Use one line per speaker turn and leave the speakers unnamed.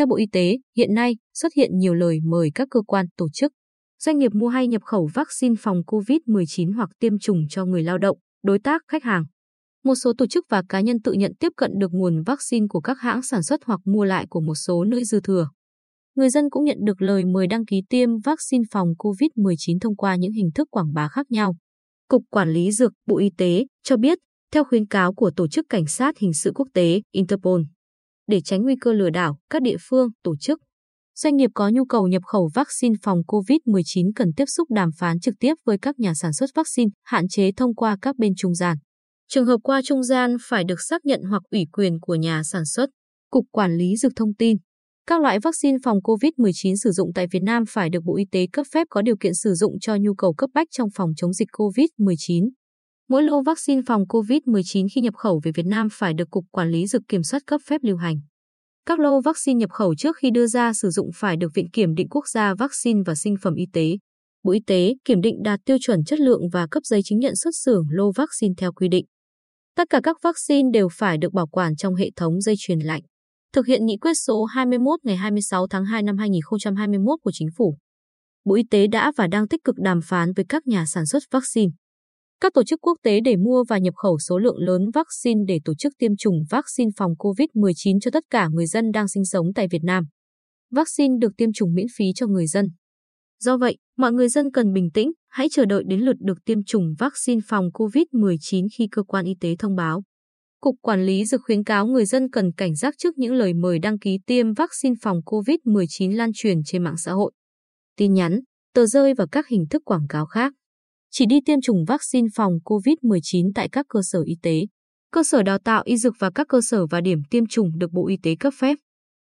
Theo Bộ Y tế, hiện nay xuất hiện nhiều lời mời các cơ quan, tổ chức, doanh nghiệp mua hay nhập khẩu vaccine phòng COVID-19 hoặc tiêm chủng cho người lao động, đối tác, khách hàng. Một số tổ chức và cá nhân tự nhận tiếp cận được nguồn vaccine của các hãng sản xuất hoặc mua lại của một số nơi dư thừa. Người dân cũng nhận được lời mời đăng ký tiêm vaccine phòng COVID-19 thông qua những hình thức quảng bá khác nhau. Cục Quản lý Dược, Bộ Y tế cho biết, theo khuyến cáo của Tổ chức Cảnh sát Hình sự Quốc tế Interpol, để tránh nguy cơ lừa đảo, các địa phương, tổ chức, doanh nghiệp có nhu cầu nhập khẩu vaccine phòng COVID-19 cần tiếp xúc đàm phán trực tiếp với các nhà sản xuất vaccine, hạn chế thông qua các bên trung gian. Trường hợp qua trung gian phải được xác nhận hoặc ủy quyền của nhà sản xuất. Cục Quản lý Dược thông tin. Các loại vaccine phòng COVID-19 sử dụng tại Việt Nam phải được Bộ Y tế cấp phép có điều kiện sử dụng cho nhu cầu cấp bách trong phòng chống dịch COVID-19. Mỗi lô vaccine phòng COVID-19 khi nhập khẩu về Việt Nam phải được Cục Quản lý Dược kiểm soát cấp phép lưu hành. Các lô vaccine nhập khẩu trước khi đưa ra sử dụng phải được Viện Kiểm định Quốc gia Vaccine và Sinh phẩm Y tế, Bộ Y tế kiểm định đạt tiêu chuẩn chất lượng và cấp giấy chứng nhận xuất xưởng lô vaccine theo quy định. Tất cả các vaccine đều phải được bảo quản trong hệ thống dây chuyền lạnh. Thực hiện nghị quyết số 21 ngày 26 tháng 2 năm 2021 của Chính phủ. Bộ Y tế đã và đang tích cực đàm phán với các nhà sản xuất vaccine các tổ chức quốc tế để mua và nhập khẩu số lượng lớn vaccine để tổ chức tiêm chủng vaccine phòng COVID-19 cho tất cả người dân đang sinh sống tại Việt Nam. Vaccine được tiêm chủng miễn phí cho người dân. Do vậy, mọi người dân cần bình tĩnh, hãy chờ đợi đến lượt được tiêm chủng vaccine phòng COVID-19 khi cơ quan y tế thông báo. Cục Quản lý Dược khuyến cáo người dân cần cảnh giác trước những lời mời đăng ký tiêm vaccine phòng COVID-19 lan truyền trên mạng xã hội. Tin nhắn, tờ rơi và các hình thức quảng cáo khác chỉ đi tiêm chủng vaccine phòng COVID-19 tại các cơ sở y tế, cơ sở đào tạo y dược và các cơ sở và điểm tiêm chủng được Bộ Y tế cấp phép.